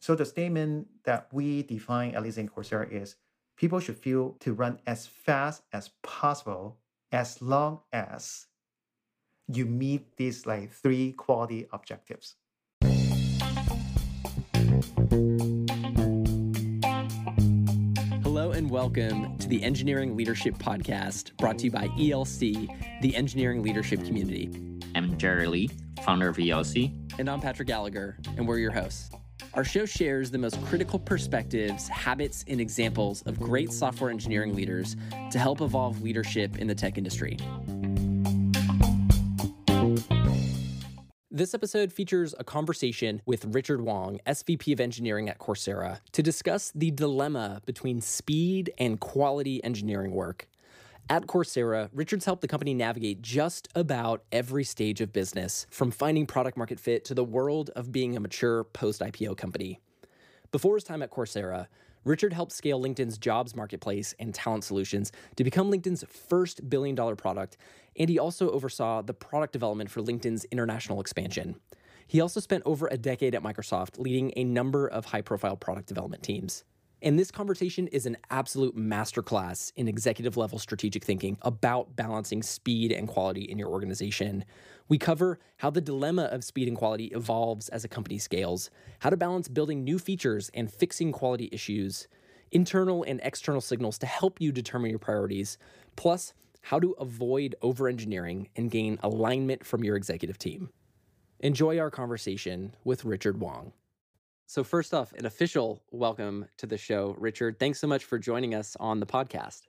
So the statement that we define, at least in Coursera, is people should feel to run as fast as possible as long as you meet these like three quality objectives. Hello and welcome to the Engineering Leadership Podcast brought to you by ELC, the engineering leadership community. I'm Jerry Lee, founder of ELC. And I'm Patrick Gallagher, and we're your hosts. Our show shares the most critical perspectives, habits, and examples of great software engineering leaders to help evolve leadership in the tech industry. This episode features a conversation with Richard Wong, SVP of Engineering at Coursera, to discuss the dilemma between speed and quality engineering work. At Coursera, Richards helped the company navigate just about every stage of business, from finding product market fit to the world of being a mature post IPO company. Before his time at Coursera, Richard helped scale LinkedIn's jobs marketplace and talent solutions to become LinkedIn's first billion dollar product, and he also oversaw the product development for LinkedIn's international expansion. He also spent over a decade at Microsoft leading a number of high profile product development teams. And this conversation is an absolute masterclass in executive level strategic thinking about balancing speed and quality in your organization. We cover how the dilemma of speed and quality evolves as a company scales, how to balance building new features and fixing quality issues, internal and external signals to help you determine your priorities, plus how to avoid over engineering and gain alignment from your executive team. Enjoy our conversation with Richard Wong. So, first off, an official welcome to the show, Richard. Thanks so much for joining us on the podcast.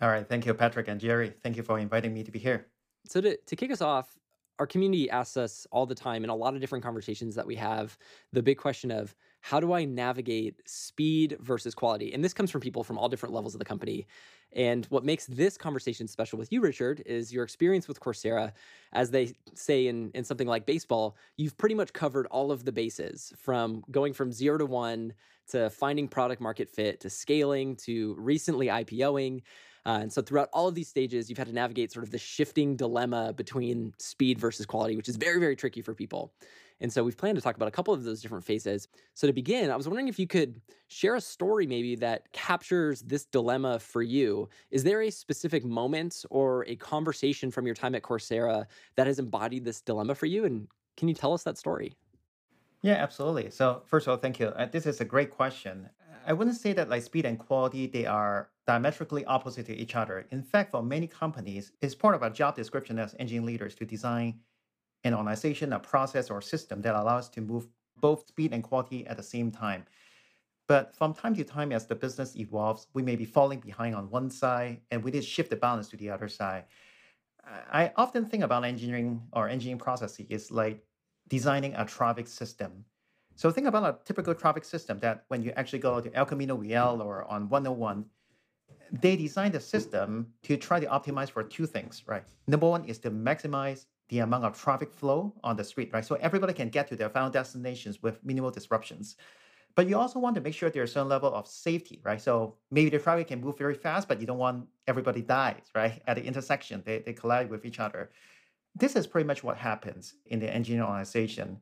All right. Thank you, Patrick and Jerry. Thank you for inviting me to be here. So, to, to kick us off, our community asks us all the time in a lot of different conversations that we have the big question of how do I navigate speed versus quality? And this comes from people from all different levels of the company. And what makes this conversation special with you, Richard, is your experience with Coursera. As they say in, in something like baseball, you've pretty much covered all of the bases from going from zero to one to finding product market fit to scaling to recently IPOing. Uh, and so throughout all of these stages, you've had to navigate sort of the shifting dilemma between speed versus quality, which is very, very tricky for people. And so we've planned to talk about a couple of those different phases. So to begin, I was wondering if you could share a story maybe that captures this dilemma for you. Is there a specific moment or a conversation from your time at Coursera that has embodied this dilemma for you? And can you tell us that story? Yeah, absolutely. So first of all, thank you. Uh, this is a great question. I wouldn't say that like speed and quality they are diametrically opposite to each other. In fact, for many companies, it's part of a job description as engineering leaders to design an organization, a process, or system that allows to move both speed and quality at the same time. But from time to time, as the business evolves, we may be falling behind on one side and we need to shift the balance to the other side. I often think about engineering or engineering processes is like designing a traffic system. So think about a typical traffic system that when you actually go to El Camino Real or on 101, they designed the system to try to optimize for two things, right? Number one is to maximize the amount of traffic flow on the street, right? So everybody can get to their final destinations with minimal disruptions. But you also want to make sure there's a certain level of safety, right? So maybe the traffic can move very fast, but you don't want everybody dies, right? At the intersection, they, they collide with each other. This is pretty much what happens in the engineering organization.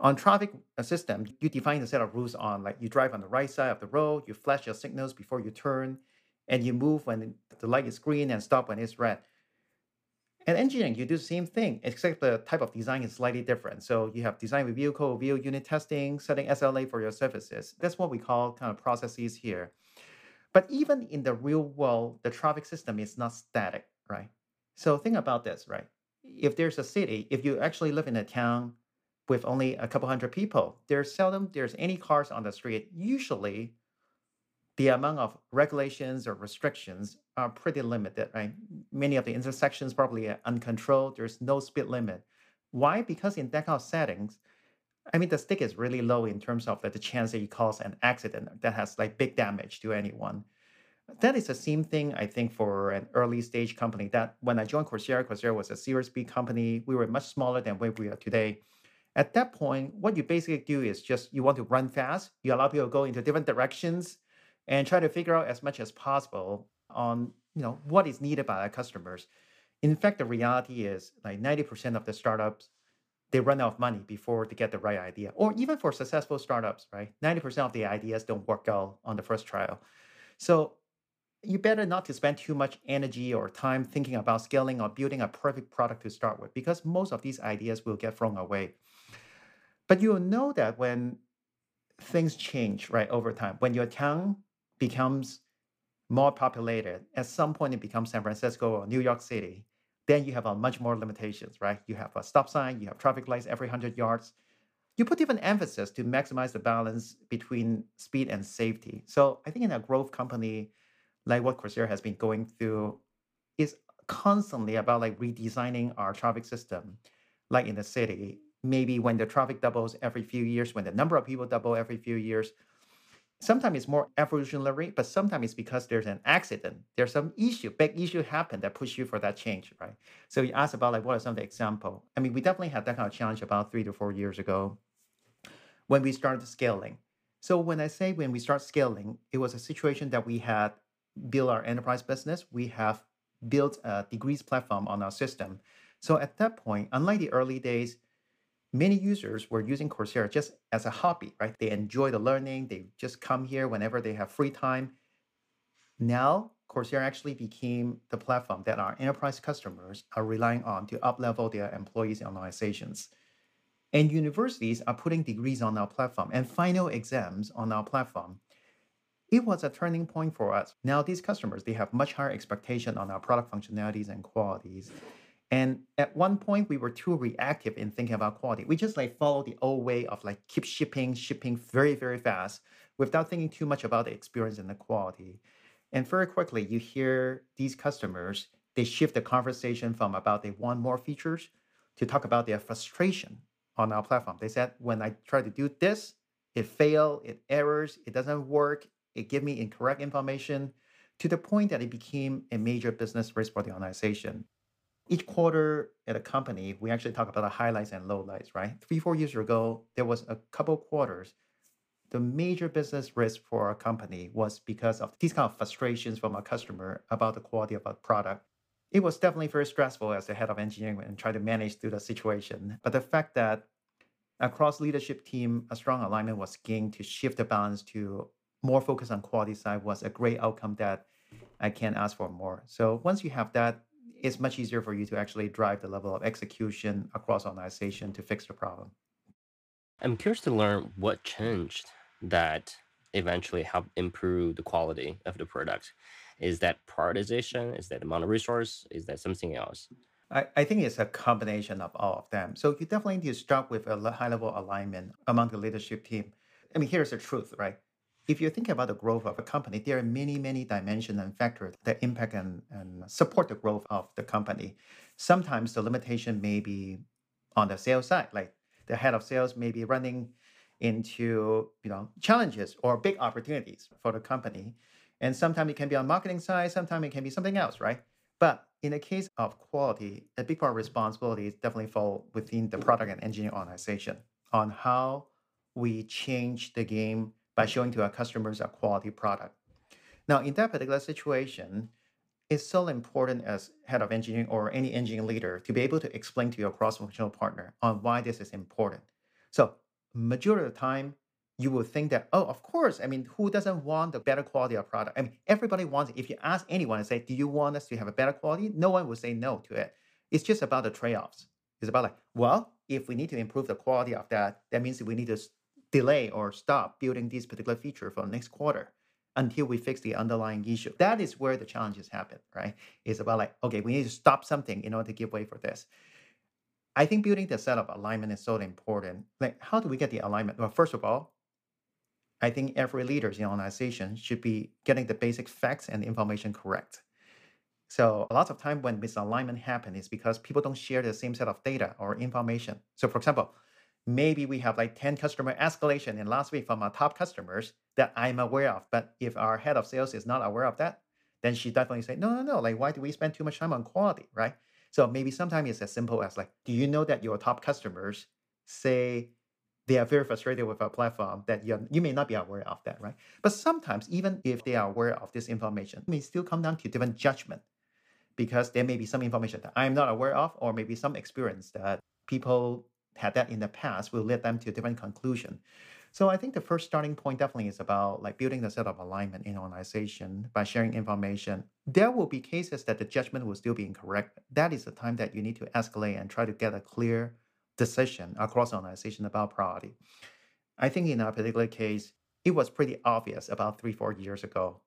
On traffic system, you define a set of rules on like you drive on the right side of the road, you flash your signals before you turn, and you move when the light is green and stop when it's red. In engineering, you do the same thing, except the type of design is slightly different. So you have design review, code review, unit testing, setting SLA for your services. That's what we call kind of processes here. But even in the real world, the traffic system is not static, right? So think about this, right? If there's a city, if you actually live in a town with only a couple hundred people, there's seldom there's any cars on the street. Usually, the amount of regulations or restrictions are pretty limited, right? Many of the intersections probably are uncontrolled. There's no speed limit. Why? Because in that kind of settings, I mean, the stick is really low in terms of like, the chance that you cause an accident that has like big damage to anyone. That is the same thing, I think, for an early stage company. That when I joined Coursera, Coursera was a Series B company. We were much smaller than where we are today. At that point, what you basically do is just you want to run fast. You allow people to go into different directions and try to figure out as much as possible on you know what is needed by our customers. In fact, the reality is like 90% of the startups they run out of money before they get the right idea. Or even for successful startups, right? 90% of the ideas don't work out on the first trial. So you better not to spend too much energy or time thinking about scaling or building a perfect product to start with because most of these ideas will get thrown away but you'll know that when things change right over time when your town becomes more populated at some point it becomes san francisco or new york city then you have a much more limitations right? You have a stop sign you have traffic lights every 100 yards. You put different emphasis to maximize the balance between speed and safety. So i think in a growth company like what Coursera has been going through is constantly about like redesigning our traffic system. Like in the city, maybe when the traffic doubles every few years, when the number of people double every few years, sometimes it's more evolutionary, but sometimes it's because there's an accident. There's some issue, big issue happen that push you for that change, right? So you asked about like what are some of the example? I mean, we definitely had that kind of challenge about three to four years ago when we started scaling. So when I say when we start scaling, it was a situation that we had build our enterprise business, we have built a degrees platform on our system. So at that point, unlike the early days, many users were using Coursera just as a hobby, right? They enjoy the learning, they just come here whenever they have free time. Now, Coursera actually became the platform that our enterprise customers are relying on to uplevel their employees and organizations. And universities are putting degrees on our platform and final exams on our platform it was a turning point for us. Now these customers, they have much higher expectation on our product functionalities and qualities. And at one point, we were too reactive in thinking about quality. We just like follow the old way of like keep shipping, shipping very, very fast without thinking too much about the experience and the quality. And very quickly, you hear these customers, they shift the conversation from about they want more features to talk about their frustration on our platform. They said, when I try to do this, it fail, it errors, it doesn't work, it gave me incorrect information to the point that it became a major business risk for the organization. Each quarter at a company, we actually talk about the highlights and lowlights, right? Three, four years ago, there was a couple quarters. The major business risk for our company was because of these kind of frustrations from our customer about the quality of our product. It was definitely very stressful as the head of engineering and try to manage through the situation. But the fact that across leadership team, a strong alignment was gained to shift the balance to more focus on quality side was a great outcome that I can't ask for more. So once you have that, it's much easier for you to actually drive the level of execution across organization to fix the problem. I'm curious to learn what changed that eventually helped improve the quality of the product. Is that prioritization? Is that amount of resource? Is that something else? I, I think it's a combination of all of them. So you definitely need to start with a high level alignment among the leadership team. I mean, here's the truth, right? If you think about the growth of a company, there are many, many dimensions and factors that impact and, and support the growth of the company. Sometimes the limitation may be on the sales side, like the head of sales may be running into you know challenges or big opportunities for the company. And sometimes it can be on marketing side, sometimes it can be something else, right? But in the case of quality, a big part of responsibility definitely fall within the product and engineering organization on how we change the game by showing to our customers a quality product. Now, in that particular situation, it's so important as head of engineering or any engineering leader to be able to explain to your cross-functional partner on why this is important. So, majority of the time, you will think that, oh, of course. I mean, who doesn't want the better quality of product? I mean, everybody wants. If you ask anyone and say, do you want us to have a better quality? No one will say no to it. It's just about the trade-offs. It's about like, well, if we need to improve the quality of that, that means we need to delay or stop building this particular feature for next quarter until we fix the underlying issue. That is where the challenges happen, right? It's about like, okay, we need to stop something in order to give way for this. I think building the set of alignment is so important. Like, how do we get the alignment? Well, first of all, I think every leader in an organization should be getting the basic facts and information correct. So a lot of time when misalignment happens is because people don't share the same set of data or information. So for example, maybe we have like 10 customer escalation in last week from our top customers that I'm aware of. But if our head of sales is not aware of that, then she definitely say, no, no, no, like why do we spend too much time on quality, right? So maybe sometimes it's as simple as like, do you know that your top customers say they are very frustrated with our platform that you you may not be aware of that, right? But sometimes even if they are aware of this information, it may still come down to different judgment because there may be some information that I'm not aware of, or maybe some experience that people had that in the past will lead them to a different conclusion. So I think the first starting point definitely is about like building the set of alignment in organization by sharing information. There will be cases that the judgment will still be incorrect. That is the time that you need to escalate and try to get a clear decision across organization about priority. I think in our particular case, it was pretty obvious about three, four years ago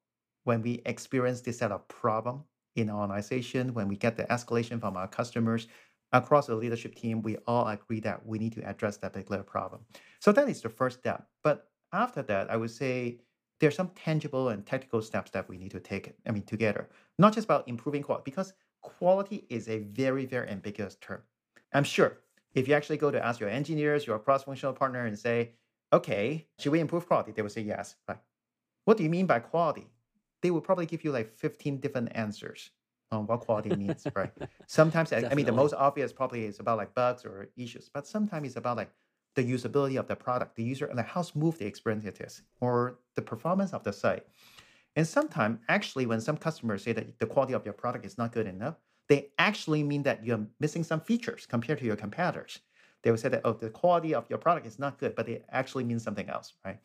when we experienced this set of problem in our organization, when we get the escalation from our customers, across the leadership team, we all agree that we need to address that particular problem. So that is the first step. But after that, I would say there are some tangible and technical steps that we need to take, I mean, together, not just about improving quality, because quality is a very, very ambiguous term. I'm sure if you actually go to ask your engineers, your cross-functional partner and say, okay, should we improve quality? They will say yes. Right? What do you mean by quality? They will probably give you like 15 different answers on what quality means, right? Sometimes, I mean, the most obvious probably is about like bugs or issues, but sometimes it's about like the usability of the product, the user, like how smooth the experience it is, or the performance of the site. And sometimes, actually, when some customers say that the quality of your product is not good enough, they actually mean that you're missing some features compared to your competitors. They will say that, oh, the quality of your product is not good, but it actually means something else, right?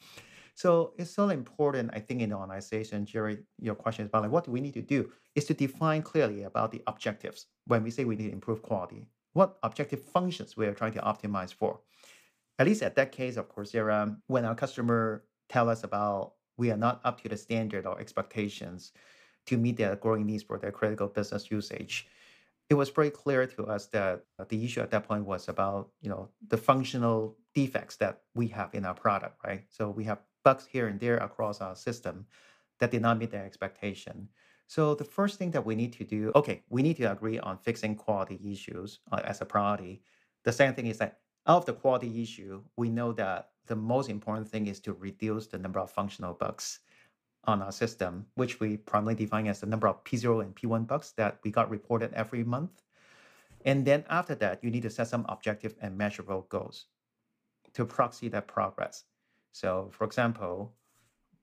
So it's so important, I think, in the organization, Jerry, your question is about like what do we need to do is to define clearly about the objectives when we say we need to improve quality. What objective functions we are trying to optimize for. At least at that case of Coursera, when our customer tell us about we are not up to the standard or expectations to meet their growing needs for their critical business usage, it was very clear to us that the issue at that point was about you know the functional defects that we have in our product, right? So we have bugs here and there across our system that did not meet their expectation. So the first thing that we need to do, okay, we need to agree on fixing quality issues uh, as a priority. The second thing is that out of the quality issue, we know that the most important thing is to reduce the number of functional bugs on our system, which we primarily define as the number of P0 and P1 bugs that we got reported every month. And then after that, you need to set some objective and measurable goals to proxy that progress. So, for example,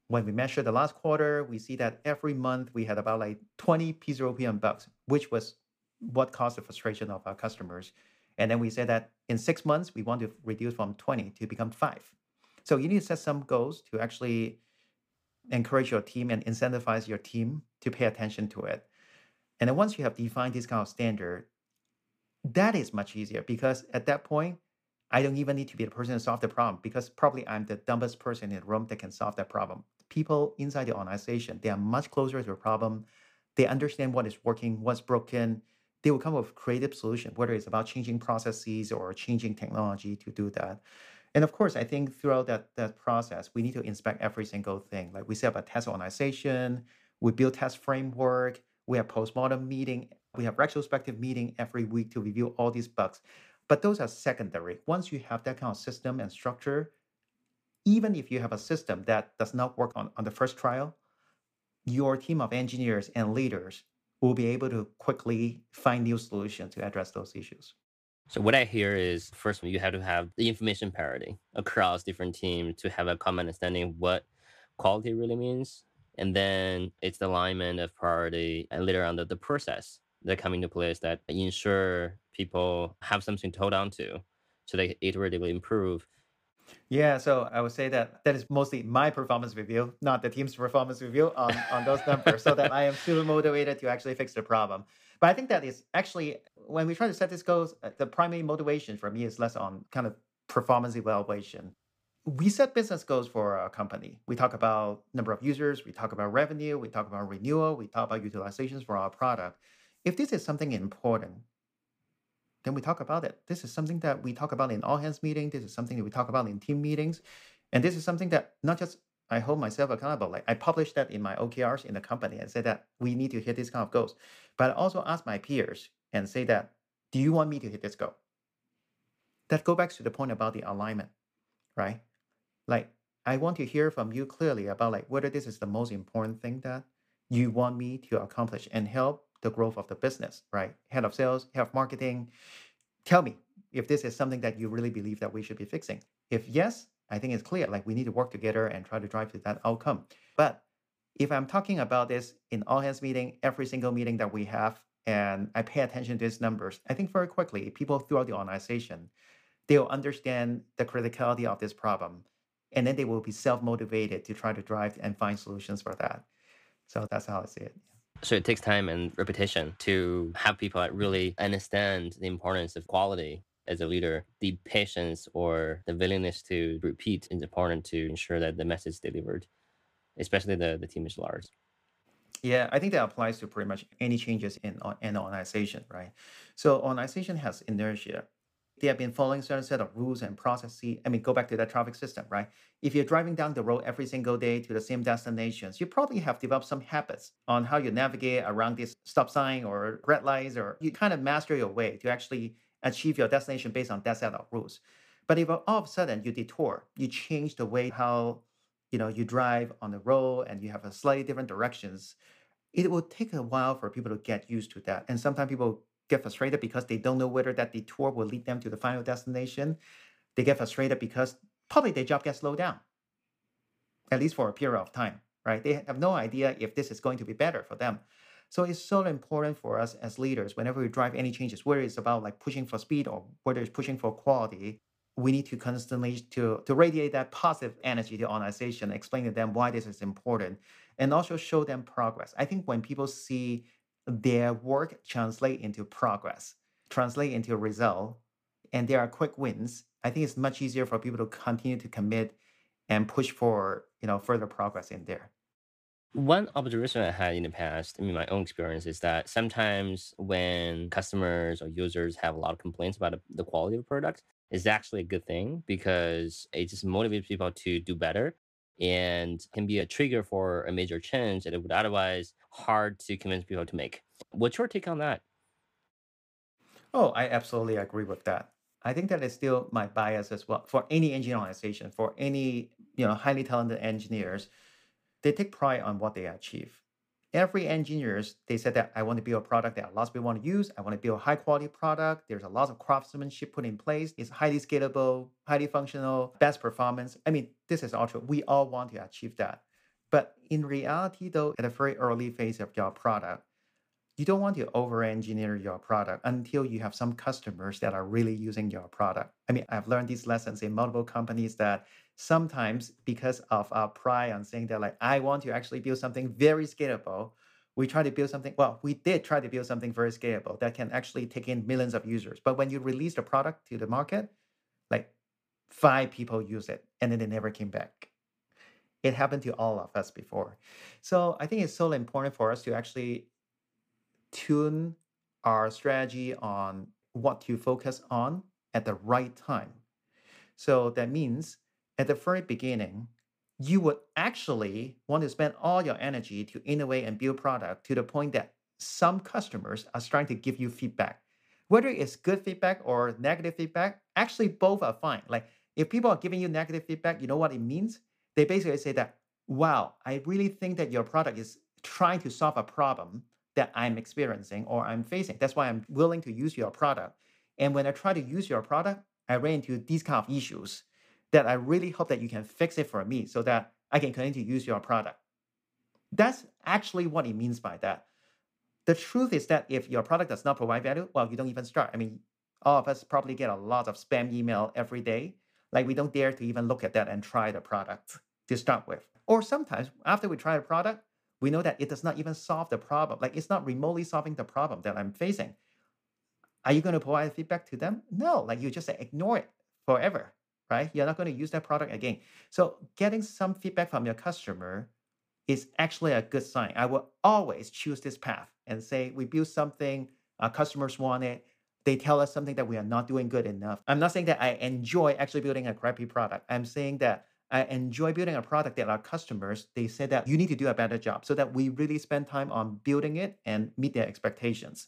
when we measure the last quarter, we see that every month we had about like 20 P0PM bugs, which was what caused the frustration of our customers. And then we said that in six months, we want to reduce from 20 to become five. So you need to set some goals to actually encourage your team and incentivize your team to pay attention to it. And then once you have defined this kind of standard, that is much easier because at that point, I don't even need to be the person to solve the problem because probably I'm the dumbest person in the room that can solve that problem. People inside the organization, they are much closer to the problem. They understand what is working, what's broken. They will come up with creative solution, whether it's about changing processes or changing technology to do that. And of course, I think throughout that, that process, we need to inspect every single thing. Like we set up a test organization, we build test framework, we have postmortem meeting, we have retrospective meeting every week to review all these bugs. But those are secondary. Once you have that kind of system and structure, even if you have a system that does not work on, on the first trial, your team of engineers and leaders will be able to quickly find new solutions to address those issues. So what I hear is first you have to have the information parity across different teams to have a common understanding of what quality really means. And then it's the alignment of priority and later on the, the process that come into place that ensure people have something to hold on to so they iteratively improve. Yeah, so I would say that that is mostly my performance review, not the team's performance review on, on those numbers, so that I am super motivated to actually fix the problem. But I think that is actually, when we try to set these goals, uh, the primary motivation for me is less on kind of performance evaluation. We set business goals for our company. We talk about number of users, we talk about revenue, we talk about renewal, we talk about utilizations for our product. If this is something important, then we talk about it. This is something that we talk about in all hands meeting. This is something that we talk about in team meetings. And this is something that not just I hold myself accountable. Like I publish that in my OKRs in the company and say that we need to hit these kind of goals. But I also ask my peers and say that, do you want me to hit this goal? That go back to the point about the alignment, right? Like I want to hear from you clearly about like whether this is the most important thing that you want me to accomplish and help the growth of the business, right? Head of sales, head of marketing. Tell me if this is something that you really believe that we should be fixing. If yes, I think it's clear, like we need to work together and try to drive to that outcome. But if I'm talking about this in all hands meeting, every single meeting that we have, and I pay attention to these numbers, I think very quickly people throughout the organization, they'll understand the criticality of this problem. And then they will be self-motivated to try to drive and find solutions for that. So that's how I see it. So it takes time and repetition to have people really understand the importance of quality as a leader. The patience or the willingness to repeat is important to ensure that the message is delivered, especially the, the team is large. Yeah, I think that applies to pretty much any changes in an organization, right? So organization has inertia they have been following certain set of rules and processes. I mean, go back to that traffic system, right? If you're driving down the road every single day to the same destinations, you probably have developed some habits on how you navigate around this stop sign or red lights, or you kind of master your way to actually achieve your destination based on that set of rules. But if all of a sudden you detour, you change the way how you know you drive on the road and you have a slightly different directions, it will take a while for people to get used to that. And sometimes people get frustrated because they don't know whether that detour will lead them to the final destination. They get frustrated because probably their job gets slowed down, at least for a period of time, right? They have no idea if this is going to be better for them. So it's so important for us as leaders, whenever we drive any changes, whether it's about like pushing for speed or whether it's pushing for quality, we need to constantly to, to radiate that positive energy to the organization, explain to them why this is important, and also show them progress. I think when people see their work translate into progress, translate into result, and there are quick wins, I think it's much easier for people to continue to commit and push for you know further progress in there. One observation I had in the past, I mean, my own experience is that sometimes when customers or users have a lot of complaints about the quality of a product, it's actually a good thing because it just motivates people to do better and can be a trigger for a major change that it would otherwise hard to convince people to make. What's your take on that? Oh, I absolutely agree with that. I think that is still my bias as well. For any engineering organization, for any you know highly talented engineers, they take pride on what they achieve every engineers they said that i want to build a product that lots of people want to use. I want to build a high quality product. There's a lot of craftsmanship put in place. It's highly scalable highly functional best performance. I mean this is all true. We all want to achieve that. But in reality though at a very early phase of your product you don't want to over engineer your product until you have some customers that are really using your product. I mean i've learned these lessons in multiple companies that sometimes because of our pride on saying that like i want to actually build something very scalable we try to build something well we did try to build something very scalable that can actually take in millions of users but when you release the product to the market like five people use it and then they never came back. It happened to all of us before. So i think it's so important for us to actually tune our strategy on what to focus on at the right time. So that means at the very beginning, you would actually want to spend all your energy to innovate and build product to the point that some customers are starting to give you feedback. Whether it's good feedback or negative feedback, actually both are fine. Like if people are giving you negative feedback, you know what it means? They basically say that, wow, I really think that your product is trying to solve a problem that I'm experiencing or I'm facing. That's why I'm willing to use your product. And when I try to use your product, I ran into these kind of issues that I really hope that you can fix it for me so that I can continue to use your product. That's actually what it means by that. The truth is that if your product does not provide value, well, you don't even start. I mean, all of us probably get a lot of spam email every day. Like we don't dare to even look at that and try the product to start with. Or sometimes after we try the product, we know that it does not even solve the problem. Like it's not remotely solving the problem that I'm facing. Are you going to provide feedback to them? No, like you just say ignore it forever right? You're not going to use that product again. So getting some feedback from your customer is actually a good sign. I will always choose this path and say we build something, our customers want it. They tell us something that we are not doing good enough. I'm not saying that I enjoy actually building a crappy product. I'm saying that I enjoy building a product that our customers they say that you need to do a better job so that we really spend time on building it and meet their expectations.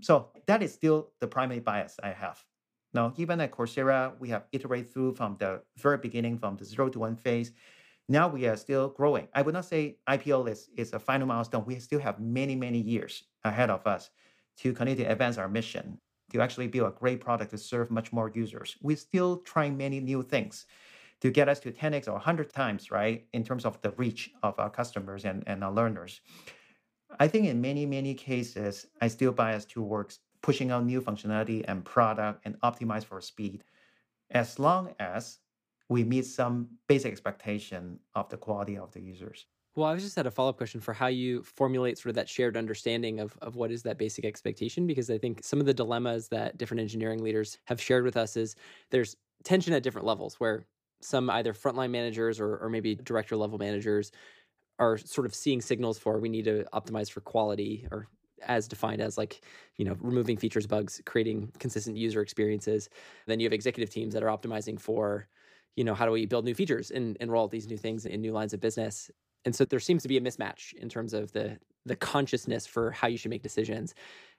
So that is still the primary bias I have. Now, even at Coursera, we have iterated through from the very beginning, from the zero to one phase. Now we are still growing. I would not say IPO is, is a final milestone. We still have many, many years ahead of us to continue to advance our mission, to actually build a great product to serve much more users. We're still trying many new things to get us to 10x or 100 times, right, in terms of the reach of our customers and, and our learners. I think in many, many cases, I still bias towards pushing out new functionality and product and optimize for speed, as long as we meet some basic expectation of the quality of the users. Well, I just had a follow up question for how you formulate sort of that shared understanding of, of what is that basic expectation, because I think some of the dilemmas that different engineering leaders have shared with us is there's tension at different levels where some either frontline managers or, or maybe director level managers are sort of seeing signals for we need to optimize for quality or as defined as like you know removing features bugs creating consistent user experiences. Then you have executive teams that are optimizing for you know how do we build new features and, and roll out these new things in new lines of business. And so there seems to be a mismatch in terms of the the consciousness for how you should make decisions.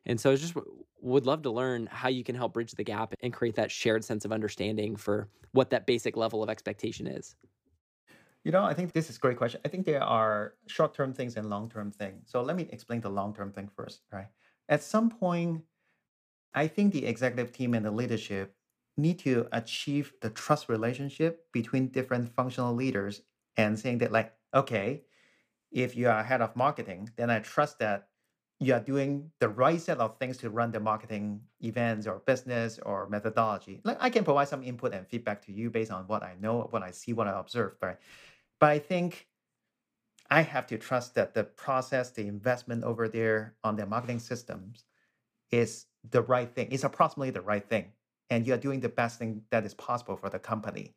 And so I just would love to learn how you can help bridge the gap and create that shared sense of understanding for what that basic level of expectation is. You know, I think this is a great question. I think there are short-term things and long-term things. So let me explain the long-term thing first, right? At some point, I think the executive team and the leadership need to achieve the trust relationship between different functional leaders and saying that like, okay, if you are head of marketing, then I trust that you are doing the right set of things to run the marketing events or business or methodology. Like I can provide some input and feedback to you based on what I know, what I see, what I observe, right? But I think I have to trust that the process, the investment over there on their marketing systems is the right thing. It's approximately the right thing. And you're doing the best thing that is possible for the company.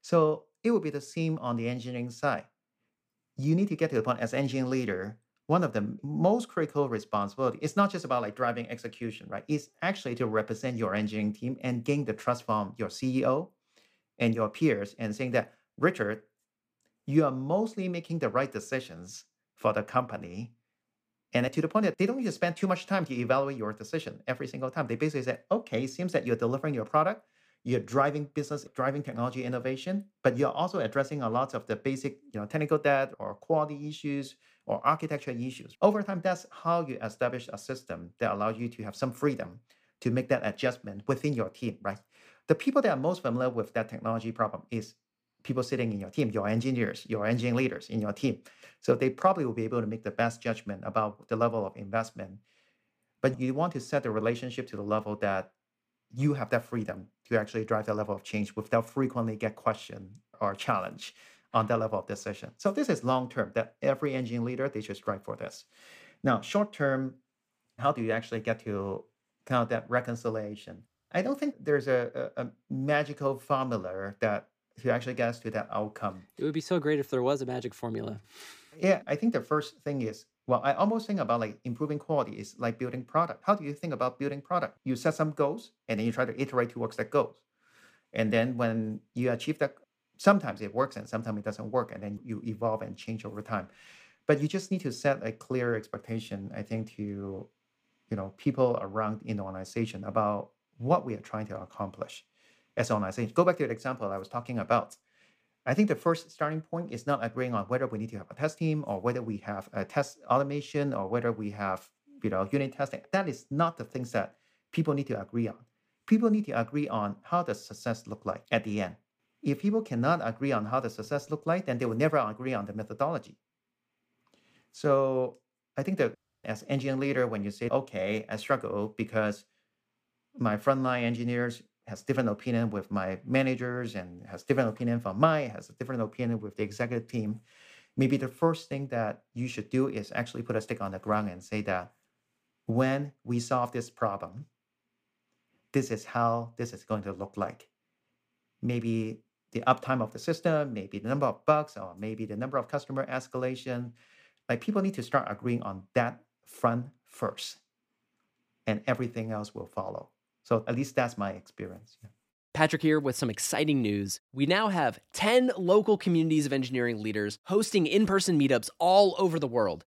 So it would be the same on the engineering side. You need to get to the point as engineering leader one of the most critical responsibility it's not just about like driving execution right it's actually to represent your engineering team and gain the trust from your ceo and your peers and saying that richard you are mostly making the right decisions for the company and to the point that they don't need to spend too much time to evaluate your decision every single time they basically say okay seems that you're delivering your product you're driving business driving technology innovation but you're also addressing a lot of the basic you know technical debt or quality issues or architecture issues. Over time, that's how you establish a system that allows you to have some freedom to make that adjustment within your team, right? The people that are most familiar with that technology problem is people sitting in your team, your engineers, your engineering leaders in your team. So they probably will be able to make the best judgment about the level of investment. But you want to set the relationship to the level that you have that freedom to actually drive that level of change without frequently get questioned or challenged on that level of decision. So this is long term that every engineering leader they should strive for this. Now, short term, how do you actually get to kind of that reconciliation? I don't think there's a, a, a magical formula that to actually get us to that outcome. It would be so great if there was a magic formula. Yeah, I think the first thing is well, I almost think about like improving quality is like building product. How do you think about building product? You set some goals and then you try to iterate towards that goals. And then when you achieve that sometimes it works and sometimes it doesn't work and then you evolve and change over time but you just need to set a clear expectation i think to you know people around in the organization about what we are trying to accomplish as an organization go back to the example i was talking about. I think the first starting point is not agreeing on whether we need to have a test team or whether we have a test automation or whether we have you know unit testing. That is not the things that people need to agree on. People need to agree on how does success look like at the end. If people cannot agree on how the success look like, then they will never agree on the methodology. So I think that as engineering leader, when you say, okay, I struggle because my frontline engineers has different opinion with my managers and has different opinion from my has a different opinion with the executive team. Maybe the first thing that you should do is actually put a stick on the ground and say that when we solve this problem, this is how this is going to look like. Maybe the uptime of the system, maybe the number of bugs, or maybe the number of customer escalation. Like people need to start agreeing on that front first, and everything else will follow. So at least that's my experience. Yeah. Patrick here with some exciting news. We now have 10 local communities of engineering leaders hosting in person meetups all over the world.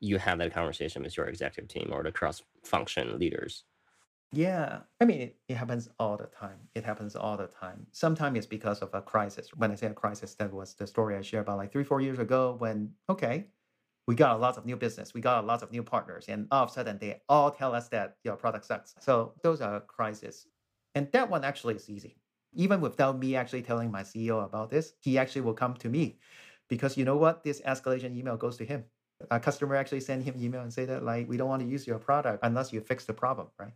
you have that conversation with your executive team or the cross function leaders? Yeah, I mean, it, it happens all the time. It happens all the time. Sometimes it's because of a crisis. When I say a crisis, that was the story I shared about like three, four years ago when, okay, we got a lot of new business, we got a lot of new partners, and all of a sudden they all tell us that your product sucks. So those are crises. And that one actually is easy. Even without me actually telling my CEO about this, he actually will come to me because you know what? This escalation email goes to him. A customer actually send him email and say that like we don't want to use your product unless you fix the problem, right?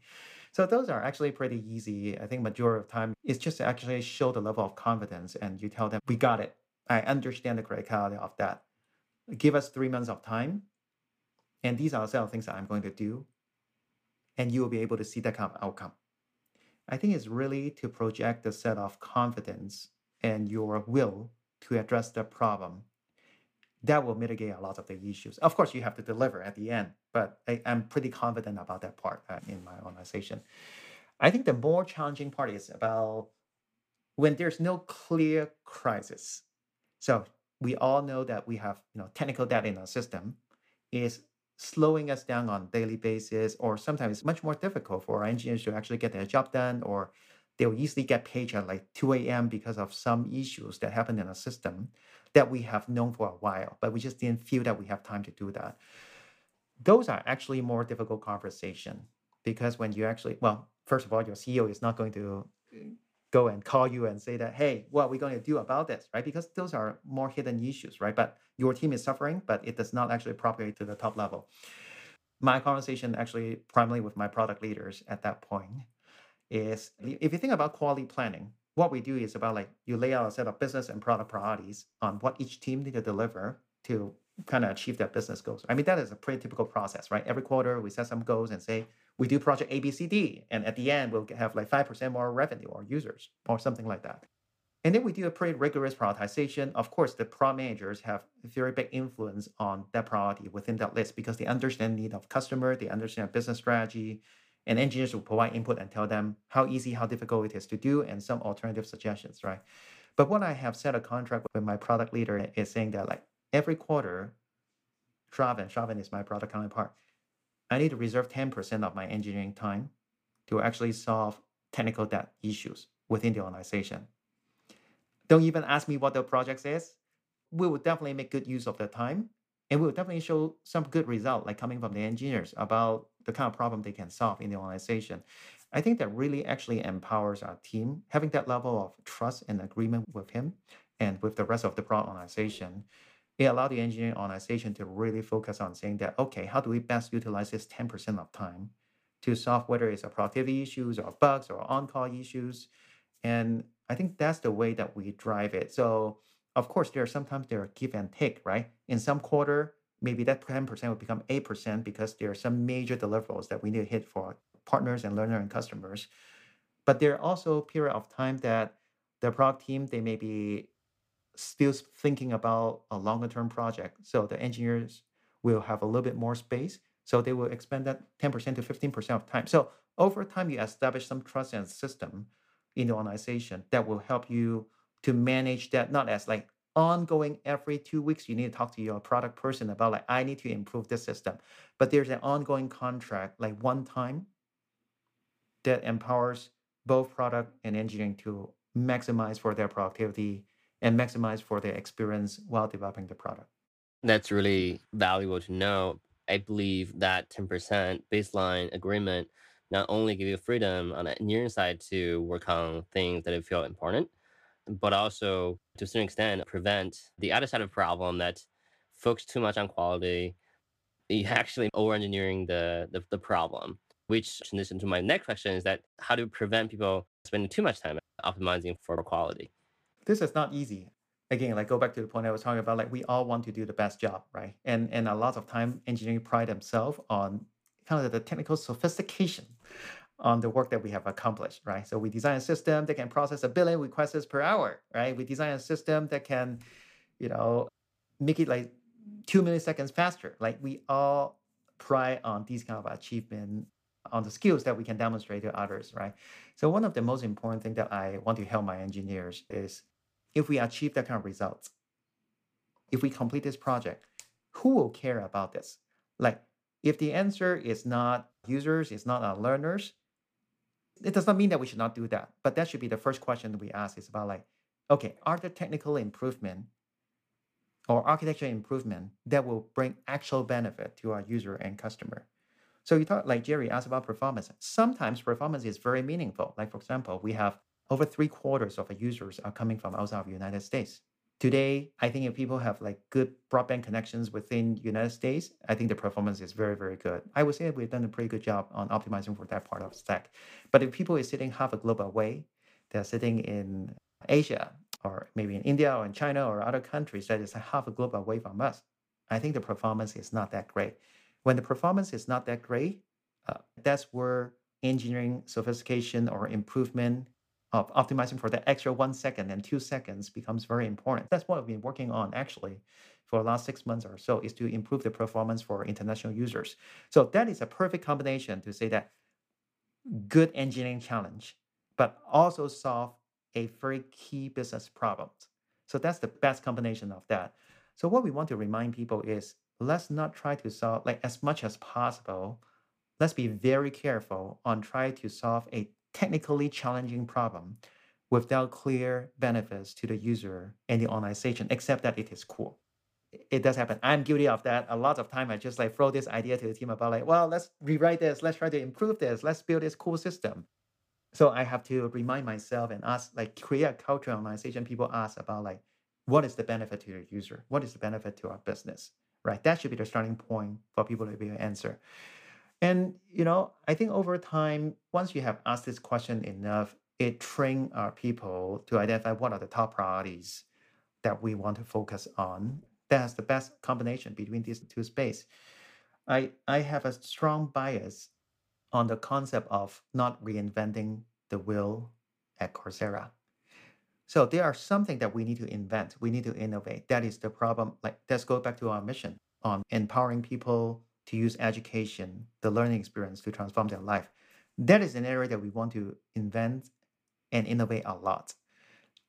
So those are actually pretty easy. I think majority of time it's just to actually show the level of confidence and you tell them, we got it. I understand the criticality of that. Give us three months of time. And these are some things that I'm going to do. And you will be able to see that kind of outcome. I think it's really to project the set of confidence and your will to address the problem that will mitigate a lot of the issues. Of course, you have to deliver at the end, but I, am pretty confident about that part uh, in my organization. I think the more challenging part is about when there's no clear crisis. So we all know that we have you know technical debt in our system is slowing us down on daily basis, or sometimes it's much more difficult for our engineers to actually get their job done, or they'll easily get paged at like 2 a.m. because of some issues that happen in the system that we have known for a while, but we just didn't feel that we have time to do that. Those are actually more difficult conversation because when you actually, well, first of all, your CEO is not going to go and call you and say that, hey, what are we going to do about this, right? Because those are more hidden issues, right? But your team is suffering, but it does not actually propagate to the top level. My conversation actually primarily with my product leaders at that point is if you think about quality planning, what we do is about like you lay out a set of business and product priorities on what each team need to deliver to kind of achieve their business goals. I mean, that is a pretty typical process, right? Every quarter we set some goals and say we do project A, B, C, D, and at the end we'll have like five percent more revenue or users or something like that. And then we do a pretty rigorous prioritization. Of course, the product managers have very big influence on that priority within that list because they understand the need of customer, they understand business strategy, and engineers will provide input and tell them how easy, how difficult it is to do, and some alternative suggestions, right? But what I have set a contract with my product leader is saying that like every quarter, Shravan, Shravan is my product counterpart, I need to reserve 10% of my engineering time to actually solve technical debt issues within the organization. Don't even ask me what the project is. We will definitely make good use of the time and we will definitely show some good result like coming from the engineers about the kind of problem they can solve in the organization. I think that really actually empowers our team, having that level of trust and agreement with him and with the rest of the product organization. It allowed the engineering organization to really focus on saying that, okay, how do we best utilize this 10% of time to solve whether it's a productivity issues or bugs or on-call issues. And I think that's the way that we drive it. So of course, there are sometimes there are give and take, right? In some quarter, maybe that 10% will become 8% because there are some major deliverables that we need to hit for partners and learner and customers. But there are also a period of time that the product team, they may be still thinking about a longer term project. So the engineers will have a little bit more space. So they will expand that 10% to 15% of time. So over time, you establish some trust and system in the organization that will help you to manage that, not as like ongoing every two weeks you need to talk to your product person about like i need to improve this system. But there's an ongoing contract like one time that empowers both product and engineering to maximize for their productivity and maximize for their experience while developing the product. That's really valuable to know. I believe that 10% baseline agreement not only give you freedom on the engineering side to work on things that you feel important but also to a certain extent prevent the other side of problem that focus too much on quality. You actually over engineering the, the, the problem, which transition to my next question is that how do you prevent people spending too much time optimizing for quality. This is not easy. Again, like go back to the point I was talking about, like we all want to do the best job, right? And and a lot of time engineering pride themselves on kind of the technical sophistication on the work that we have accomplished, right? So we design a system that can process a billion requests per hour, right? We design a system that can, you know, make it like two milliseconds faster. Like we all pride on these kind of achievement on the skills that we can demonstrate to others, right? So one of the most important thing that I want to help my engineers is if we achieve that kind of results, if we complete this project, who will care about this? Like if the answer is not users, it's not our learners, it does not mean that we should not do that. But that should be the first question that we ask is about like, okay, are there technical improvement or architecture improvement that will bring actual benefit to our user and customer? So you talk like Jerry asked about performance. Sometimes performance is very meaningful. Like for example, we have over three quarters of our users are coming from outside of the United States. Today, I think if people have like good broadband connections within United States, I think the performance is very, very good. I would say we've done a pretty good job on optimizing for that part of the stack. But if people is sitting half a globe away, they're sitting in Asia or maybe in India or in China or other countries that is half a globe away from us, I think the performance is not that great. When the performance is not that great, uh, that's where engineering sophistication or improvement of optimizing for the extra one second and two seconds becomes very important. That's what we've been working on actually for the last six months or so is to improve the performance for international users. So that is a perfect combination to say that good engineering challenge, but also solve a very key business problem. So that's the best combination of that. So what we want to remind people is let's not try to solve like as much as possible. Let's be very careful on trying to solve a technically challenging problem without clear benefits to the user and the organization, except that it is cool. It does happen. I'm guilty of that. A lot of time I just like throw this idea to the team about like, well, let's rewrite this, let's try to improve this, let's build this cool system. So I have to remind myself and ask, like create a culture organization. People ask about like, what is the benefit to the user? What is the benefit to our business? Right. That should be the starting point for people to be able to answer. And you know, I think over time, once you have asked this question enough, it train our people to identify what are the top priorities that we want to focus on. That's the best combination between these two space. I I have a strong bias on the concept of not reinventing the wheel at Coursera. So there are something that we need to invent. We need to innovate. That is the problem. Like let's go back to our mission on empowering people to use education, the learning experience to transform their life. That is an area that we want to invent and innovate a lot.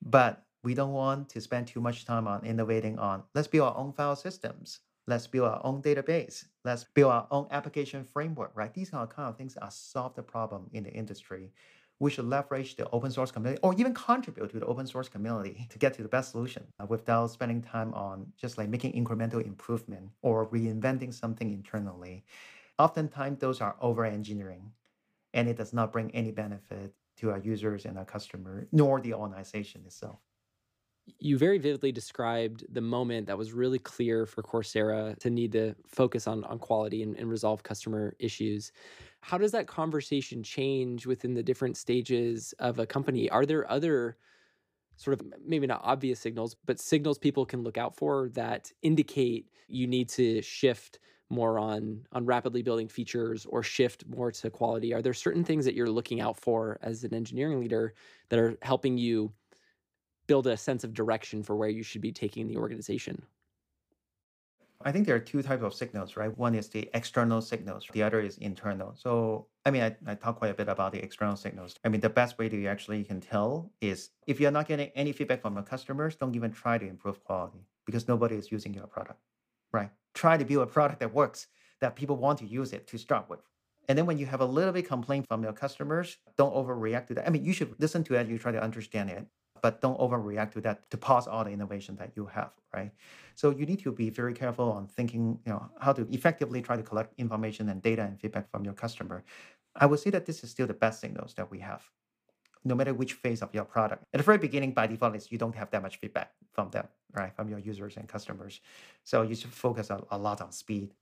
But we don't want to spend too much time on innovating on let's build our own file systems. Let's build our own database. Let's build our own application framework, right? These are kind of things that solve the problem in the industry we should leverage the open source community or even contribute to the open source community to get to the best solution uh, without spending time on just like making incremental improvement or reinventing something internally. Oftentimes, those are over engineering and it does not bring any benefit to our users and our customer, nor the organization itself you very vividly described the moment that was really clear for Coursera to need to focus on, on quality and, and resolve customer issues. How does that conversation change within the different stages of a company? Are there other sort of maybe not obvious signals, but signals people can look out for that indicate you need to shift more on on rapidly building features or shift more to quality? Are there certain things that you're looking out for as an engineering leader that are helping you build a sense of direction for where you should be taking the organization? I think there are two types of signals, right? One is the external signals, the other is internal. So, I mean, I, I talk quite a bit about the external signals. I mean, the best way to actually can tell is if you're not getting any feedback from your customers, don't even try to improve quality because nobody is using your product, right? Try to build a product that works, that people want to use it to start with. And then when you have a little bit complaint from your customers, don't overreact to that. I mean, you should listen to it, you try to understand it but don't overreact to that to pause all the innovation that you have, right? So you need to be very careful on thinking, you know, how to effectively try to collect information and data and feedback from your customer. I would say that this is still the best signals that we have, no matter which phase of your product. At the very beginning, by default, is you don't have that much feedback from them, right, from your users and customers. So you should focus a, a lot on speed.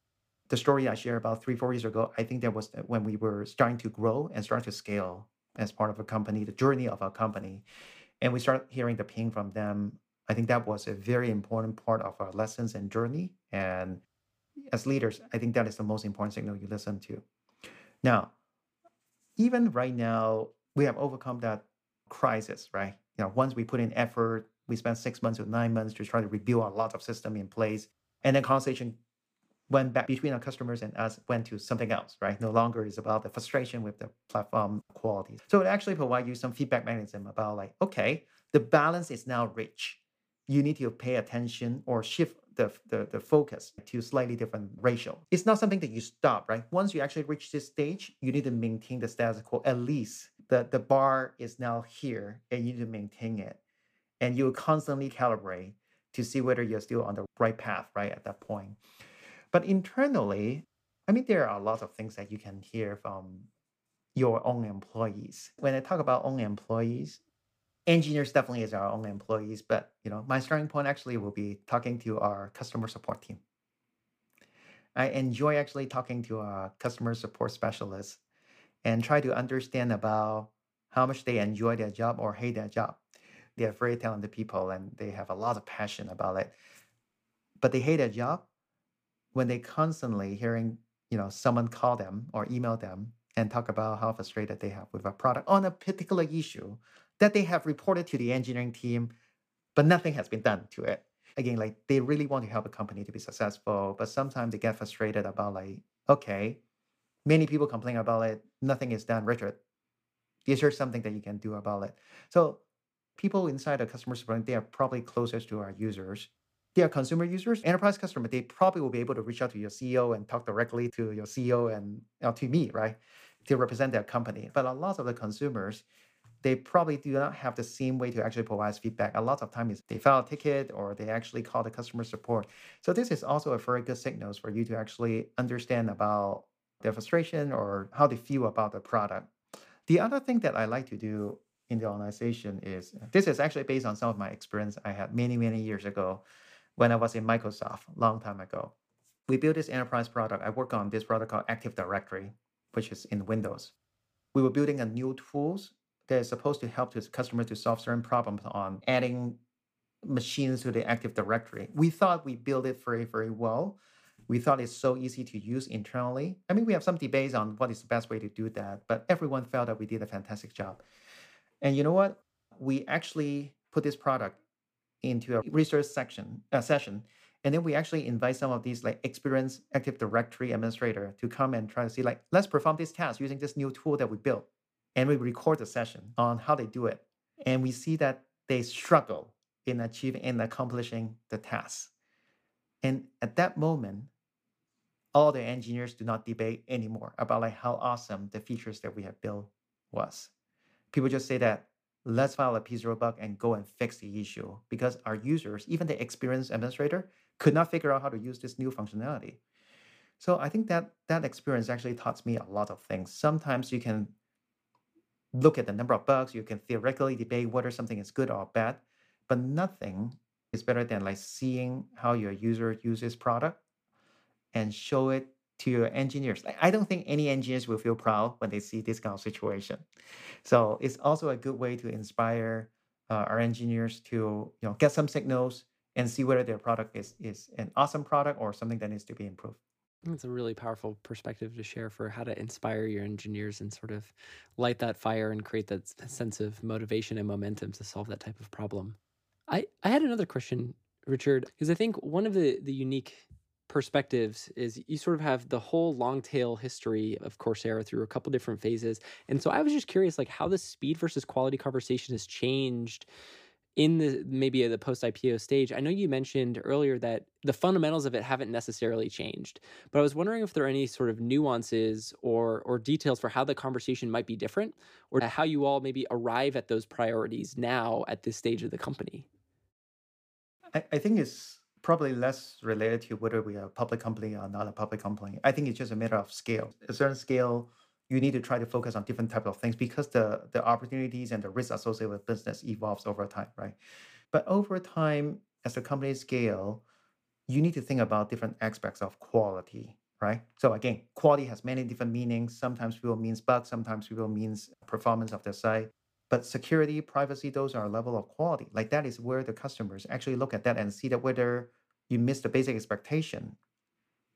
The story I shared about three, four years ago, I think that was when we were starting to grow and start to scale as part of a company, the journey of our company. And we start hearing the ping from them. I think that was a very important part of our lessons and journey. And as leaders, I think that is the most important signal you listen to. Now, even right now, we have overcome that crisis, right? You know, once we put in effort, we spent six months or nine months to try to rebuild a lot of system in place. And then conversation went back between our customers and us went to something else, right? No longer is about the frustration with the platform quality. So it actually provide you some feedback mechanism about like, okay, the balance is now rich. You need to pay attention or shift the, the, the focus to slightly different ratio. It's not something that you stop, right? Once you actually reach this stage, you need to maintain the status quo. At least the, the bar is now here and you need to maintain it. And you constantly calibrate to see whether you're still on the right path, right, at that point. But internally, I mean, there are a lot of things that you can hear from your own employees. When I talk about own employees, engineers definitely is our own employees, but you know, my starting point actually will be talking to our customer support team. I enjoy actually talking to our customer support specialists and try to understand about how much they enjoy their job or hate their job. They are very talented people and they have a lot of passion about it. But they hate their job when they constantly hearing, you know, someone call them or email them and talk about how frustrated they have with a product on a particular issue that they have reported to the engineering team, but nothing has been done to it. Again, like they really want to help a company to be successful, but sometimes they get frustrated about like, okay, many people complain about it, nothing is done. Richard, is there something that you can do about it? So people inside the customer support, they are probably closest to our users they are consumer users, enterprise customer, they probably will be able to reach out to your CEO and talk directly to your CEO and to me, right, to represent their company. But a lot of the consumers, they probably do not have the same way to actually provide feedback. A lot of times they file a ticket or they actually call the customer support. So this is also a very good signals for you to actually understand about their frustration or how they feel about the product. The other thing that I like to do in the organization is this is actually based on some of my experience I had many, many years ago when I was in Microsoft long time ago. We built this enterprise product. I work on this product called Active Directory, which is in Windows. We were building a new tools that is supposed to help the customer to solve certain problems on adding machines to the Active Directory. We thought we built it very, very well. We thought it's so easy to use internally. I mean, we have some debates on what is the best way to do that, but everyone felt that we did a fantastic job. And you know what? We actually put this product into a research section session and then we actually invite some of these like experienced active directory administrator to come and try to see like let's perform this task using this new tool that we built and we record the session on how they do it. And we see that they struggle in achieving and accomplishing the task. And at that moment all the engineers do not debate anymore about like how awesome the features that we have built was. People just say that let's file a P0 bug and go and fix the issue because our users, even the experienced administrator, could not figure out how to use this new functionality. So I think that that experience actually taught me a lot of things. Sometimes you can look at the number of bugs, you can theoretically debate whether something is good or bad, but nothing is better than like seeing how your user uses product and show it to your engineers. I don't think any engineers will feel proud when they see this kind of situation. So it's also a good way to inspire uh, our engineers to you know get some signals and see whether their product is is an awesome product or something that needs to be improved. It's a really powerful perspective to share for how to inspire your engineers and sort of light that fire and create that sense of motivation and momentum to solve that type of problem. I, I had another question, Richard, because I think one of the, the unique perspectives is you sort of have the whole long tail history of Coursera through a couple different phases. And so I was just curious like how the speed versus quality conversation has changed in the maybe the post IPO stage. I know you mentioned earlier that the fundamentals of it haven't necessarily changed, but I was wondering if there are any sort of nuances or or details for how the conversation might be different or how you all maybe arrive at those priorities now at this stage of the company. I, I think it's probably less related to whether we are a public company or not a public company. I think it's just a matter of scale. A certain scale, you need to try to focus on different types of things because the the opportunities and the risks associated with business evolves over time, right? But over time, as the company scale, you need to think about different aspects of quality, right? So again, quality has many different meanings. Sometimes people means bug, sometimes people means performance of the site. But security, privacy, those are a level of quality. Like that is where the customers actually look at that and see that whether you miss the basic expectation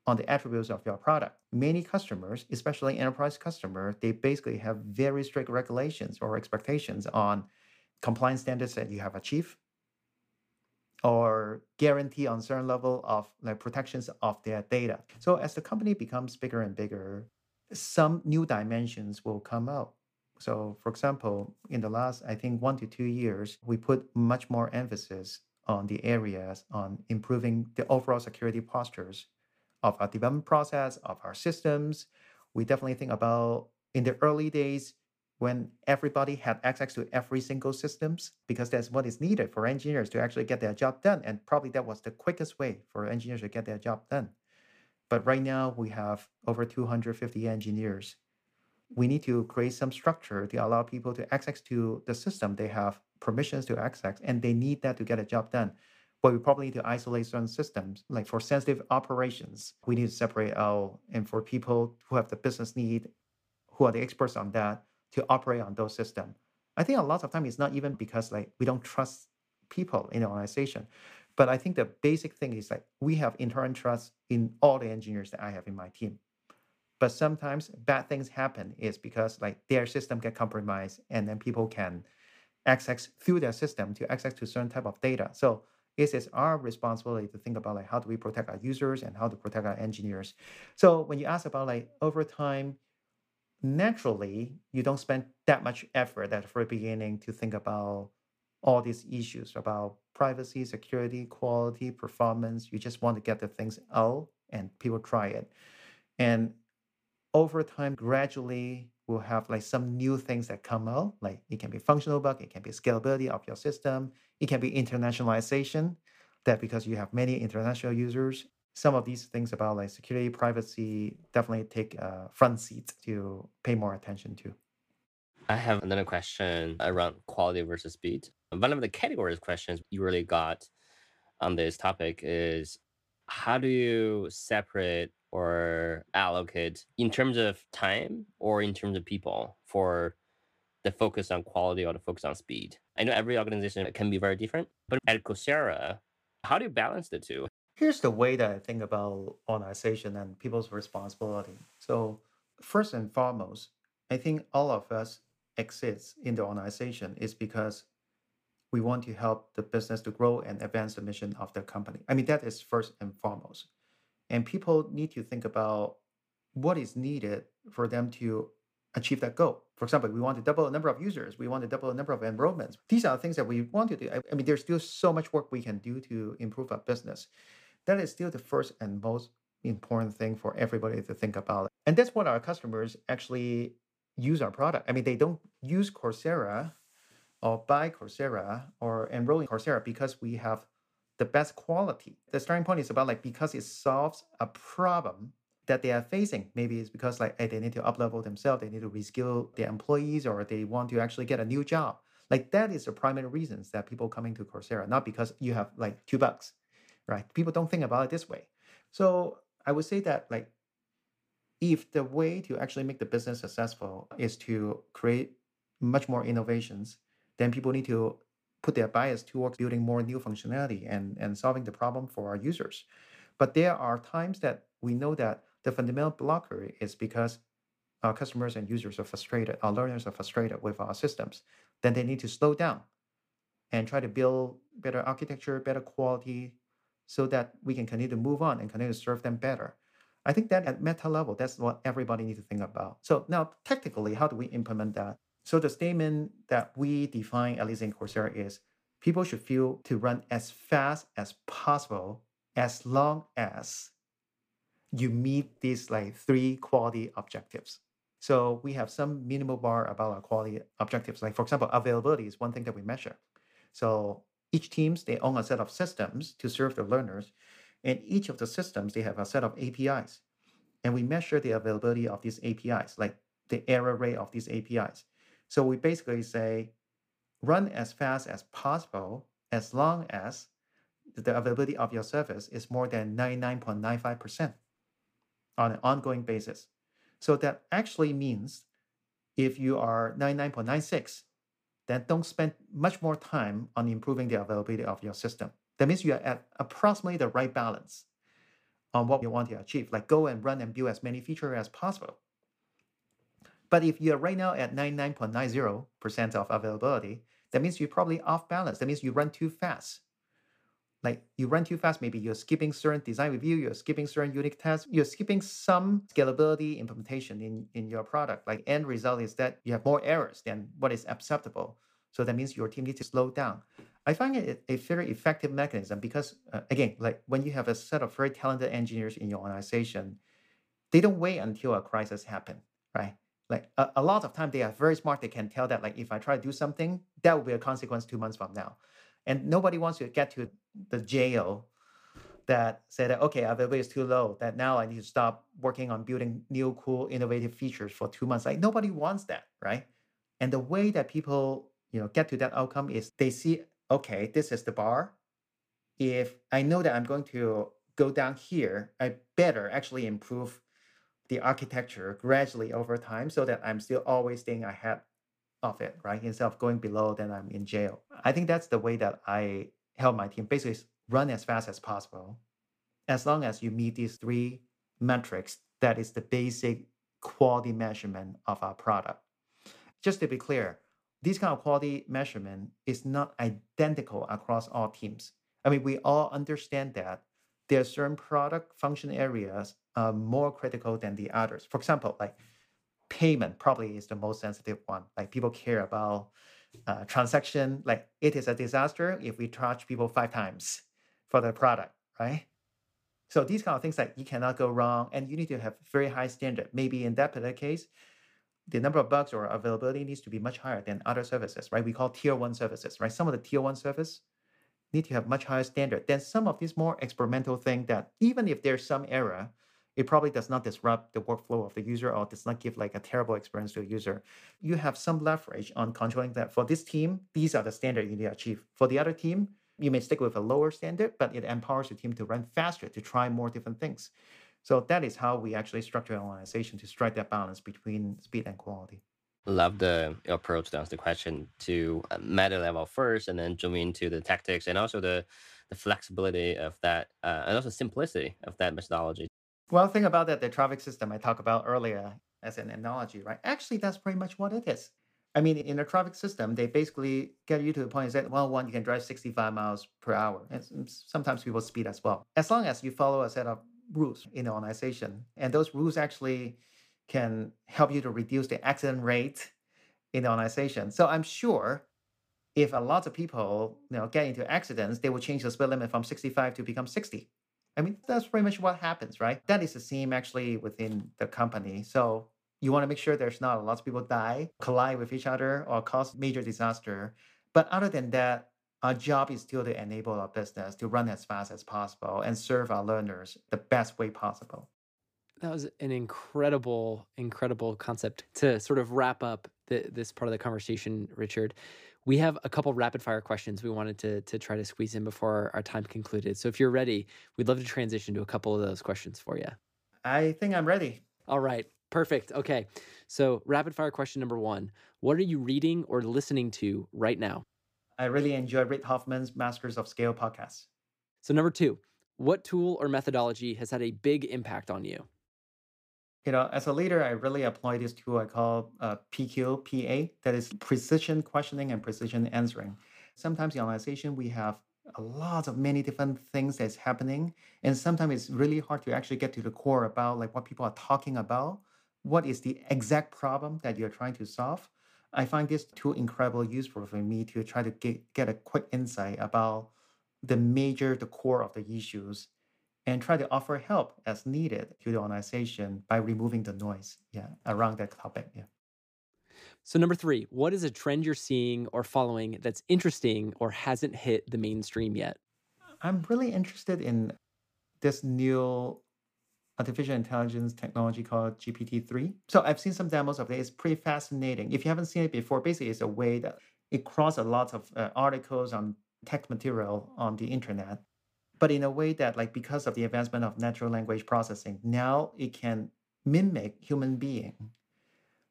on the attributes of your product. Many customers, especially enterprise customers, they basically have very strict regulations or expectations on compliance standards that you have achieved or guarantee on certain level of like protections of their data. So as the company becomes bigger and bigger, some new dimensions will come out. So for example, in the last I think 1 to 2 years, we put much more emphasis on the areas on improving the overall security postures of our development process, of our systems. We definitely think about in the early days, when everybody had access to every single systems because that's what is needed for engineers to actually get their job done and probably that was the quickest way for engineers to get their job done but right now we have over 250 engineers we need to create some structure to allow people to access to the system they have permissions to access and they need that to get a job done but we probably need to isolate certain systems like for sensitive operations we need to separate out and for people who have the business need who are the experts on that to operate on those systems. I think a lot of time it's not even because like we don't trust people in the organization, but I think the basic thing is like we have internal trust in all the engineers that I have in my team. But sometimes bad things happen is because like their system get compromised and then people can access through their system to access to certain type of data. So it is our responsibility to think about like how do we protect our users and how to protect our engineers. So when you ask about like over time, naturally you don't spend that much effort at the very beginning to think about all these issues about privacy, security, quality, performance. You just want to get the things out and people try it. And over time, gradually we'll have like some new things that come out. Like it can be functional bug, it can be scalability of your system, it can be internationalization. That because you have many international users, some of these things about like security, privacy definitely take a front seat to pay more attention to. I have another question around quality versus speed. One of the categories questions you really got on this topic is how do you separate or allocate in terms of time or in terms of people for the focus on quality or the focus on speed? I know every organization can be very different, but at Coursera, how do you balance the two? Here's the way that I think about organization and people's responsibility. So, first and foremost, I think all of us exist in the organization is because we want to help the business to grow and advance the mission of the company. I mean, that is first and foremost. And people need to think about what is needed for them to achieve that goal. For example, we want to double the number of users, we want to double the number of enrollments. These are things that we want to do. I, I mean, there's still so much work we can do to improve our business that is still the first and most important thing for everybody to think about. And that's what our customers actually use our product. I mean, they don't use Coursera or buy Coursera or enroll in Coursera because we have the best quality. The starting point is about like because it solves a problem that they are facing. Maybe it's because like hey, they need to uplevel themselves, they need to reskill their employees, or they want to actually get a new job. Like that is the primary reasons that people coming to Coursera, not because you have like two bucks right? People don't think about it this way. So I would say that like if the way to actually make the business successful is to create much more innovations, then people need to put their bias towards building more new functionality and, and solving the problem for our users. But there are times that we know that the fundamental blocker is because our customers and users are frustrated, our learners are frustrated with our systems. Then they need to slow down and try to build better architecture, better quality, so that we can continue to move on and continue to serve them better. I think that at meta level, that's what everybody needs to think about. So now, technically, how do we implement that? So the statement that we define, at least in Coursera, is people should feel to run as fast as possible as long as you meet these like three quality objectives. So we have some minimal bar about our quality objectives. Like for example, availability is one thing that we measure. So each teams, they own a set of systems to serve the learners. And each of the systems, they have a set of APIs. And we measure the availability of these APIs, like the error rate of these APIs. So we basically say, run as fast as possible as long as the availability of your service is more than 99.95%. on an ongoing basis. So that actually means if you are 99.96, then don't spend much more time on improving the availability of your system. That means you are at approximately the right balance on what you want to achieve. Like go and run and build as many features as possible. But if you're right now at 99.90% of availability, that means you're probably off balance. That means you run too fast. Like you run too fast, maybe you're skipping certain design review, you're skipping certain unit tests, you're skipping some scalability implementation in, in your product. Like end result is that you have more errors than what is acceptable. So that means your team needs to slow down. I find it a very effective mechanism because, uh, again, like when you have a set of very talented engineers in your organization, they don't wait until a crisis happens, right? Like a, a lot of time, they are very smart. They can tell that, like, if I try to do something, that will be a consequence two months from now. And nobody wants to get to the jail that say that okay, availability is too low. That now I need to stop working on building new, cool, innovative features for two months. Like nobody wants that, right? And the way that people you know get to that outcome is they see okay, this is the bar. If I know that I'm going to go down here, I better actually improve the architecture gradually over time so that I'm still always staying ahead of it, right? Instead of going below, then I'm in jail. I think that's the way that I help my team basically run as fast as possible. As long as you meet these three metrics, that is the basic quality measurement of our product. Just to be clear, this kind of quality measurement is not identical across all teams. I mean, we all understand that there are certain product function areas are more critical than the others. For example, like payment probably is the most sensitive one. Like people care about uh, transaction. Like it is a disaster if we charge people five times for the product, right? So these kind of things that you cannot go wrong, and you need to have very high standard. Maybe in that particular case, the number of bugs or availability needs to be much higher than other services, right? We call tier one services, right? Some of the tier one service need to have much higher standard than some of these more experimental thing that even if there's some error, it probably does not disrupt the workflow of the user or does not give like a terrible experience to a user. You have some leverage on controlling that. For this team, these are the standard you need to achieve. For the other team, you may stick with a lower standard, but it empowers the team to run faster, to try more different things. So that is how we actually structure an organization to strike that balance between speed and quality. Love the approach to answer the question to meta level first, and then zoom into the tactics and also the the flexibility of that, uh, and also simplicity of that methodology. Well, think about that the traffic system I talked about earlier as an analogy, right? Actually, that's pretty much what it is. I mean, in a traffic system, they basically get you to the point that, well, one, you can drive 65 miles per hour. And sometimes people speed as well. As long as you follow a set of rules in the organization. And those rules actually can help you to reduce the accident rate in the organization. So I'm sure if a lot of people you know get into accidents, they will change the speed limit from 65 to become 60. I mean, that's pretty much what happens, right? That is the same actually within the company. So you want to make sure there's not a lot of people die, collide with each other, or cause major disaster. But other than that, our job is still to enable our business to run as fast as possible and serve our learners the best way possible. That was an incredible, incredible concept to sort of wrap up the, this part of the conversation, Richard. We have a couple rapid fire questions we wanted to, to try to squeeze in before our time concluded. So if you're ready, we'd love to transition to a couple of those questions for you. I think I'm ready. All right. Perfect. Okay. So, rapid fire question number one What are you reading or listening to right now? I really enjoy Reid Hoffman's Masters of Scale podcast. So, number two, what tool or methodology has had a big impact on you? You know, as a leader, I really apply this tool I call uh, PQ, that is precision questioning and precision answering. Sometimes in organization, we have a lot of many different things that's happening. And sometimes it's really hard to actually get to the core about like what people are talking about. What is the exact problem that you're trying to solve? I find this tool incredibly useful for me to try to get, get a quick insight about the major, the core of the issues and try to offer help as needed to the organization by removing the noise yeah, around that topic. Yeah. So, number three, what is a trend you're seeing or following that's interesting or hasn't hit the mainstream yet? I'm really interested in this new artificial intelligence technology called GPT-3. So I've seen some demos of it. It's pretty fascinating. If you haven't seen it before, basically it's a way that it crawls a lot of uh, articles on text material on the internet. But in a way that like because of the advancement of natural language processing, now it can mimic human being.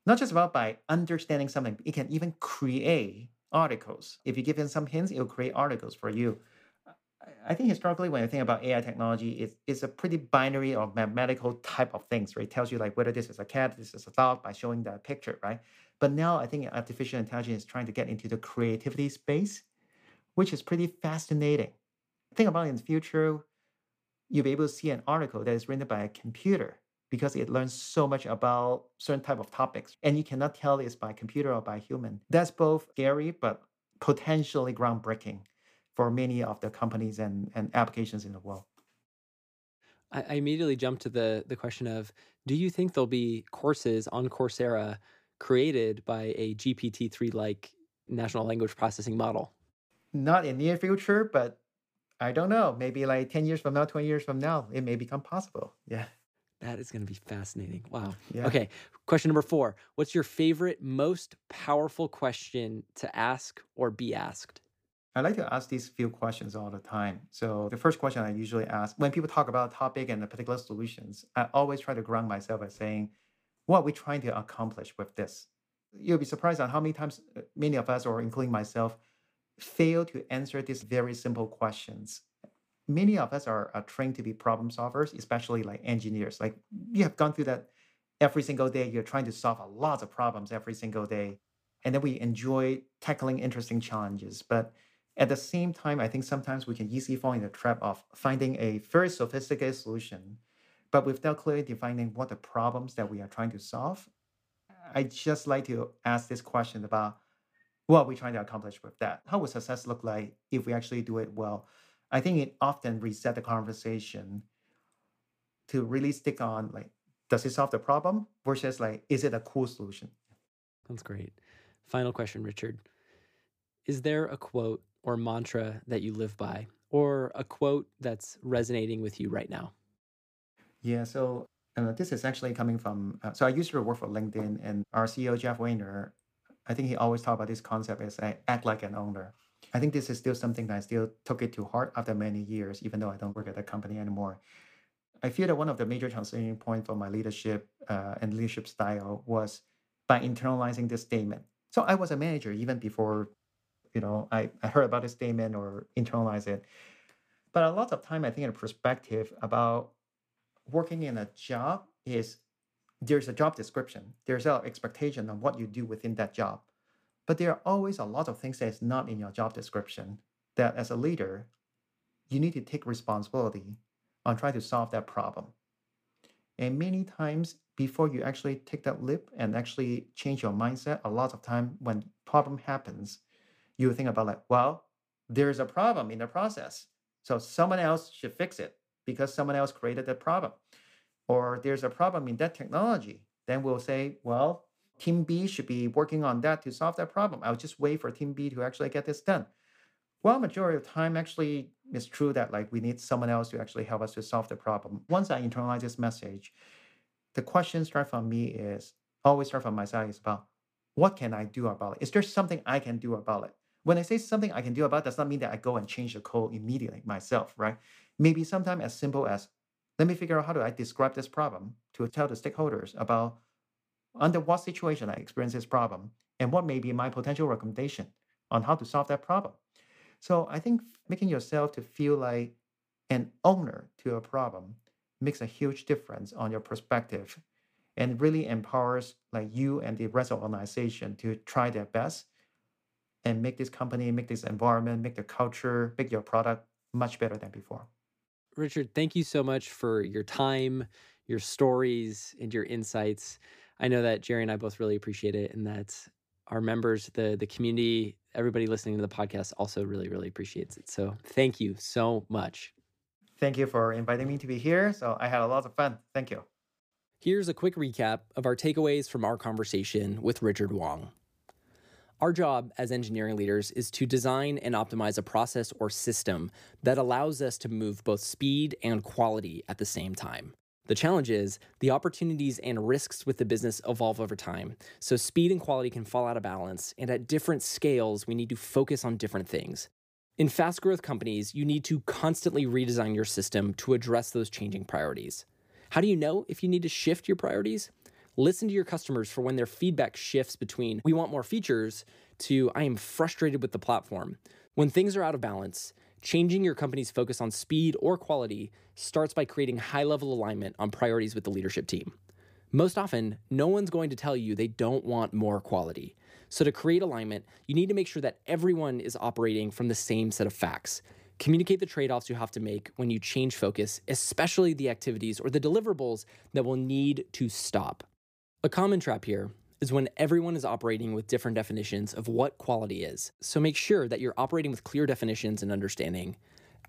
Not just about by understanding something, it can even create articles. If you give it some hints, it will create articles for you. I think historically, when you think about AI technology, it's, it's a pretty binary or mathematical type of things, right? It tells you like whether this is a cat, this is a dog by showing the picture, right? But now I think artificial intelligence is trying to get into the creativity space, which is pretty fascinating. Think about in the future, you'll be able to see an article that is written by a computer because it learns so much about certain type of topics and you cannot tell it's by computer or by human. That's both scary but potentially groundbreaking for many of the companies and, and applications in the world. I, I immediately jumped to the the question of do you think there'll be courses on coursera created by a gpt-3 like natural language processing model? Not in the near future but i don't know maybe like 10 years from now 20 years from now it may become possible yeah that is going to be fascinating. Wow. Yeah. Okay. Question number four What's your favorite, most powerful question to ask or be asked? I like to ask these few questions all the time. So the first question I usually ask when people talk about a topic and the particular solutions, I always try to ground myself by saying, what are we trying to accomplish with this? You'll be surprised on how many times uh, many of us, or including myself, fail to answer these very simple questions many of us are, are trained to be problem solvers, especially like engineers. Like you have gone through that every single day. You're trying to solve a lot of problems every single day. And then we enjoy tackling interesting challenges. But at the same time, I think sometimes we can easily fall in the trap of finding a very sophisticated solution, but without clearly defining what the problems that we are trying to solve. I just like to ask this question about what are we trying to accomplish with that? How would success look like if we actually do it well? I think it often reset the conversation to really stick on like, does it solve the problem versus like, is it a cool solution? That's great. Final question, Richard. Is there a quote or mantra that you live by, or a quote that's resonating with you right now? Yeah, so uh, this is actually coming from. Uh, so I used to work for LinkedIn, and our CEO Jeff Weiner, I think he always talked about this concept as I act like an owner. I think this is still something that I still took it to heart after many years, even though I don't work at the company anymore. I feel that one of the major transition points for my leadership uh, and leadership style was by internalizing this statement. So I was a manager even before, you know, I, I heard about this statement or internalize it. But a lot of time, I think, in perspective about working in a job is there's a job description, there's an expectation of what you do within that job. But there are always a lot of things that is not in your job description that as a leader, you need to take responsibility on trying to solve that problem. And many times before you actually take that leap and actually change your mindset, a lot of time when problem happens, you think about like, well, there's a problem in the process. So someone else should fix it because someone else created the problem. Or there's a problem in that technology. Then we'll say, well, Team B should be working on that to solve that problem. I'll just wait for Team B to actually get this done. Well, majority of time, actually, it's true that like we need someone else to actually help us to solve the problem. Once I internalize this message, the question start from me is always start from myself is about what can I do about it? Is there something I can do about it? When I say something I can do about it, does not mean that I go and change the code immediately myself, right? Maybe sometimes as simple as let me figure out how do I describe this problem to tell the stakeholders about under what situation I experience this problem, and what may be my potential recommendation on how to solve that problem. So I think making yourself to feel like an owner to a problem makes a huge difference on your perspective and really empowers like you and the rest of the organization to try their best and make this company, make this environment, make the culture, make your product much better than before. Richard, thank you so much for your time, your stories, and your insights. I know that Jerry and I both really appreciate it, and that our members, the the community, everybody listening to the podcast also really, really appreciates it. So thank you so much. Thank you for inviting me to be here. So I had a lot of fun. Thank you. Here's a quick recap of our takeaways from our conversation with Richard Wong. Our job as engineering leaders is to design and optimize a process or system that allows us to move both speed and quality at the same time. The challenge is the opportunities and risks with the business evolve over time. So speed and quality can fall out of balance, and at different scales, we need to focus on different things. In fast growth companies, you need to constantly redesign your system to address those changing priorities. How do you know if you need to shift your priorities? Listen to your customers for when their feedback shifts between we want more features to I am frustrated with the platform. When things are out of balance, changing your company's focus on speed or quality starts by creating high level alignment on priorities with the leadership team. Most often, no one's going to tell you they don't want more quality. So, to create alignment, you need to make sure that everyone is operating from the same set of facts. Communicate the trade offs you have to make when you change focus, especially the activities or the deliverables that will need to stop. A common trap here is when everyone is operating with different definitions of what quality is. So make sure that you're operating with clear definitions and understanding.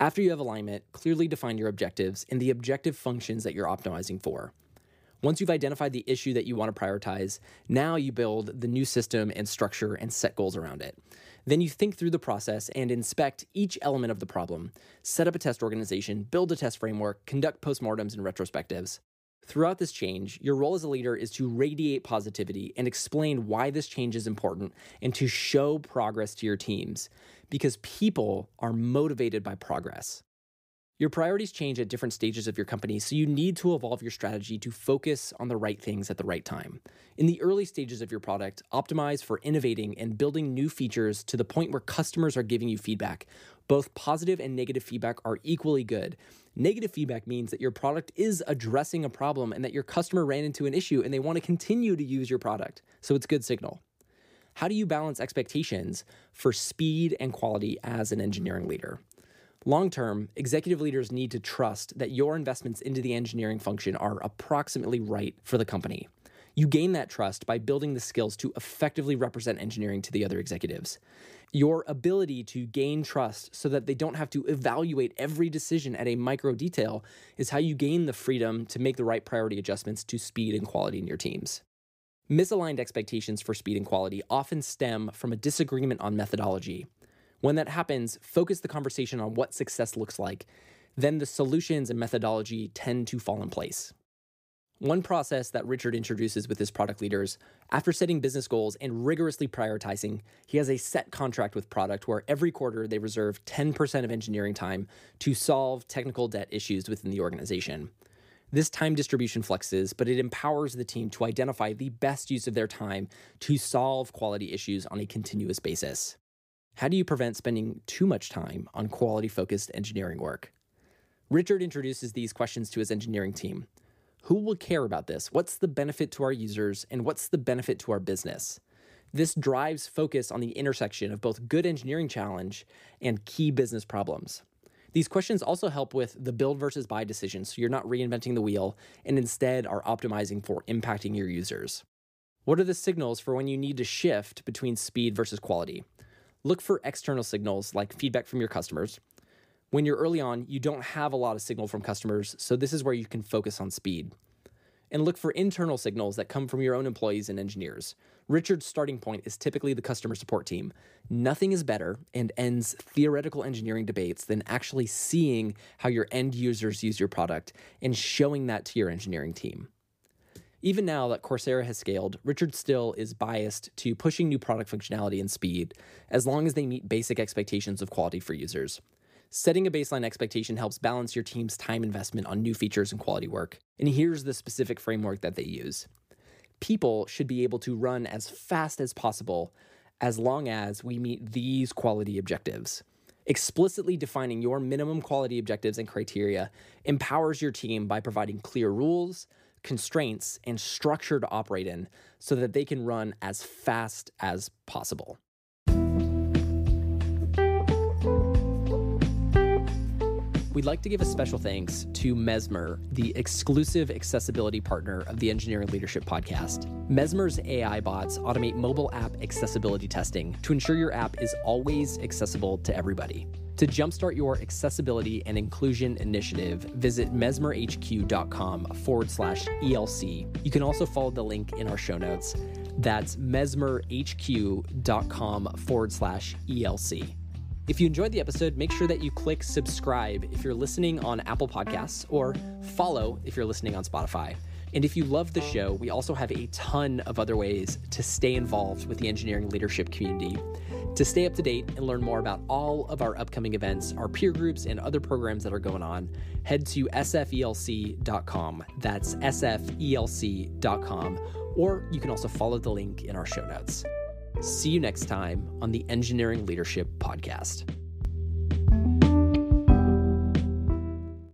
After you have alignment, clearly define your objectives and the objective functions that you're optimizing for. Once you've identified the issue that you want to prioritize, now you build the new system and structure and set goals around it. Then you think through the process and inspect each element of the problem. Set up a test organization, build a test framework, conduct postmortems and retrospectives. Throughout this change, your role as a leader is to radiate positivity and explain why this change is important and to show progress to your teams because people are motivated by progress. Your priorities change at different stages of your company, so you need to evolve your strategy to focus on the right things at the right time. In the early stages of your product, optimize for innovating and building new features to the point where customers are giving you feedback. Both positive and negative feedback are equally good. Negative feedback means that your product is addressing a problem and that your customer ran into an issue and they want to continue to use your product. So it's a good signal. How do you balance expectations for speed and quality as an engineering leader? Long term, executive leaders need to trust that your investments into the engineering function are approximately right for the company. You gain that trust by building the skills to effectively represent engineering to the other executives. Your ability to gain trust so that they don't have to evaluate every decision at a micro detail is how you gain the freedom to make the right priority adjustments to speed and quality in your teams. Misaligned expectations for speed and quality often stem from a disagreement on methodology. When that happens, focus the conversation on what success looks like. Then the solutions and methodology tend to fall in place. One process that Richard introduces with his product leaders, after setting business goals and rigorously prioritizing, he has a set contract with product where every quarter they reserve 10% of engineering time to solve technical debt issues within the organization. This time distribution flexes, but it empowers the team to identify the best use of their time to solve quality issues on a continuous basis. How do you prevent spending too much time on quality focused engineering work? Richard introduces these questions to his engineering team. Who will care about this? What's the benefit to our users? And what's the benefit to our business? This drives focus on the intersection of both good engineering challenge and key business problems. These questions also help with the build versus buy decision, so you're not reinventing the wheel and instead are optimizing for impacting your users. What are the signals for when you need to shift between speed versus quality? Look for external signals like feedback from your customers. When you're early on, you don't have a lot of signal from customers, so this is where you can focus on speed. And look for internal signals that come from your own employees and engineers. Richard's starting point is typically the customer support team. Nothing is better and ends theoretical engineering debates than actually seeing how your end users use your product and showing that to your engineering team. Even now that Coursera has scaled, Richard still is biased to pushing new product functionality and speed, as long as they meet basic expectations of quality for users. Setting a baseline expectation helps balance your team's time investment on new features and quality work. And here's the specific framework that they use people should be able to run as fast as possible as long as we meet these quality objectives. Explicitly defining your minimum quality objectives and criteria empowers your team by providing clear rules, constraints and structure to operate in so that they can run as fast as possible. We'd like to give a special thanks to Mesmer, the exclusive accessibility partner of the Engineering Leadership Podcast. Mesmer's AI bots automate mobile app accessibility testing to ensure your app is always accessible to everybody. To jumpstart your accessibility and inclusion initiative, visit mesmerhq.com forward slash ELC. You can also follow the link in our show notes. That's mesmerhq.com forward slash ELC. If you enjoyed the episode, make sure that you click subscribe if you're listening on Apple Podcasts or follow if you're listening on Spotify. And if you love the show, we also have a ton of other ways to stay involved with the engineering leadership community. To stay up to date and learn more about all of our upcoming events, our peer groups, and other programs that are going on, head to sfelc.com. That's sfelc.com. Or you can also follow the link in our show notes. See you next time on the Engineering Leadership Podcast.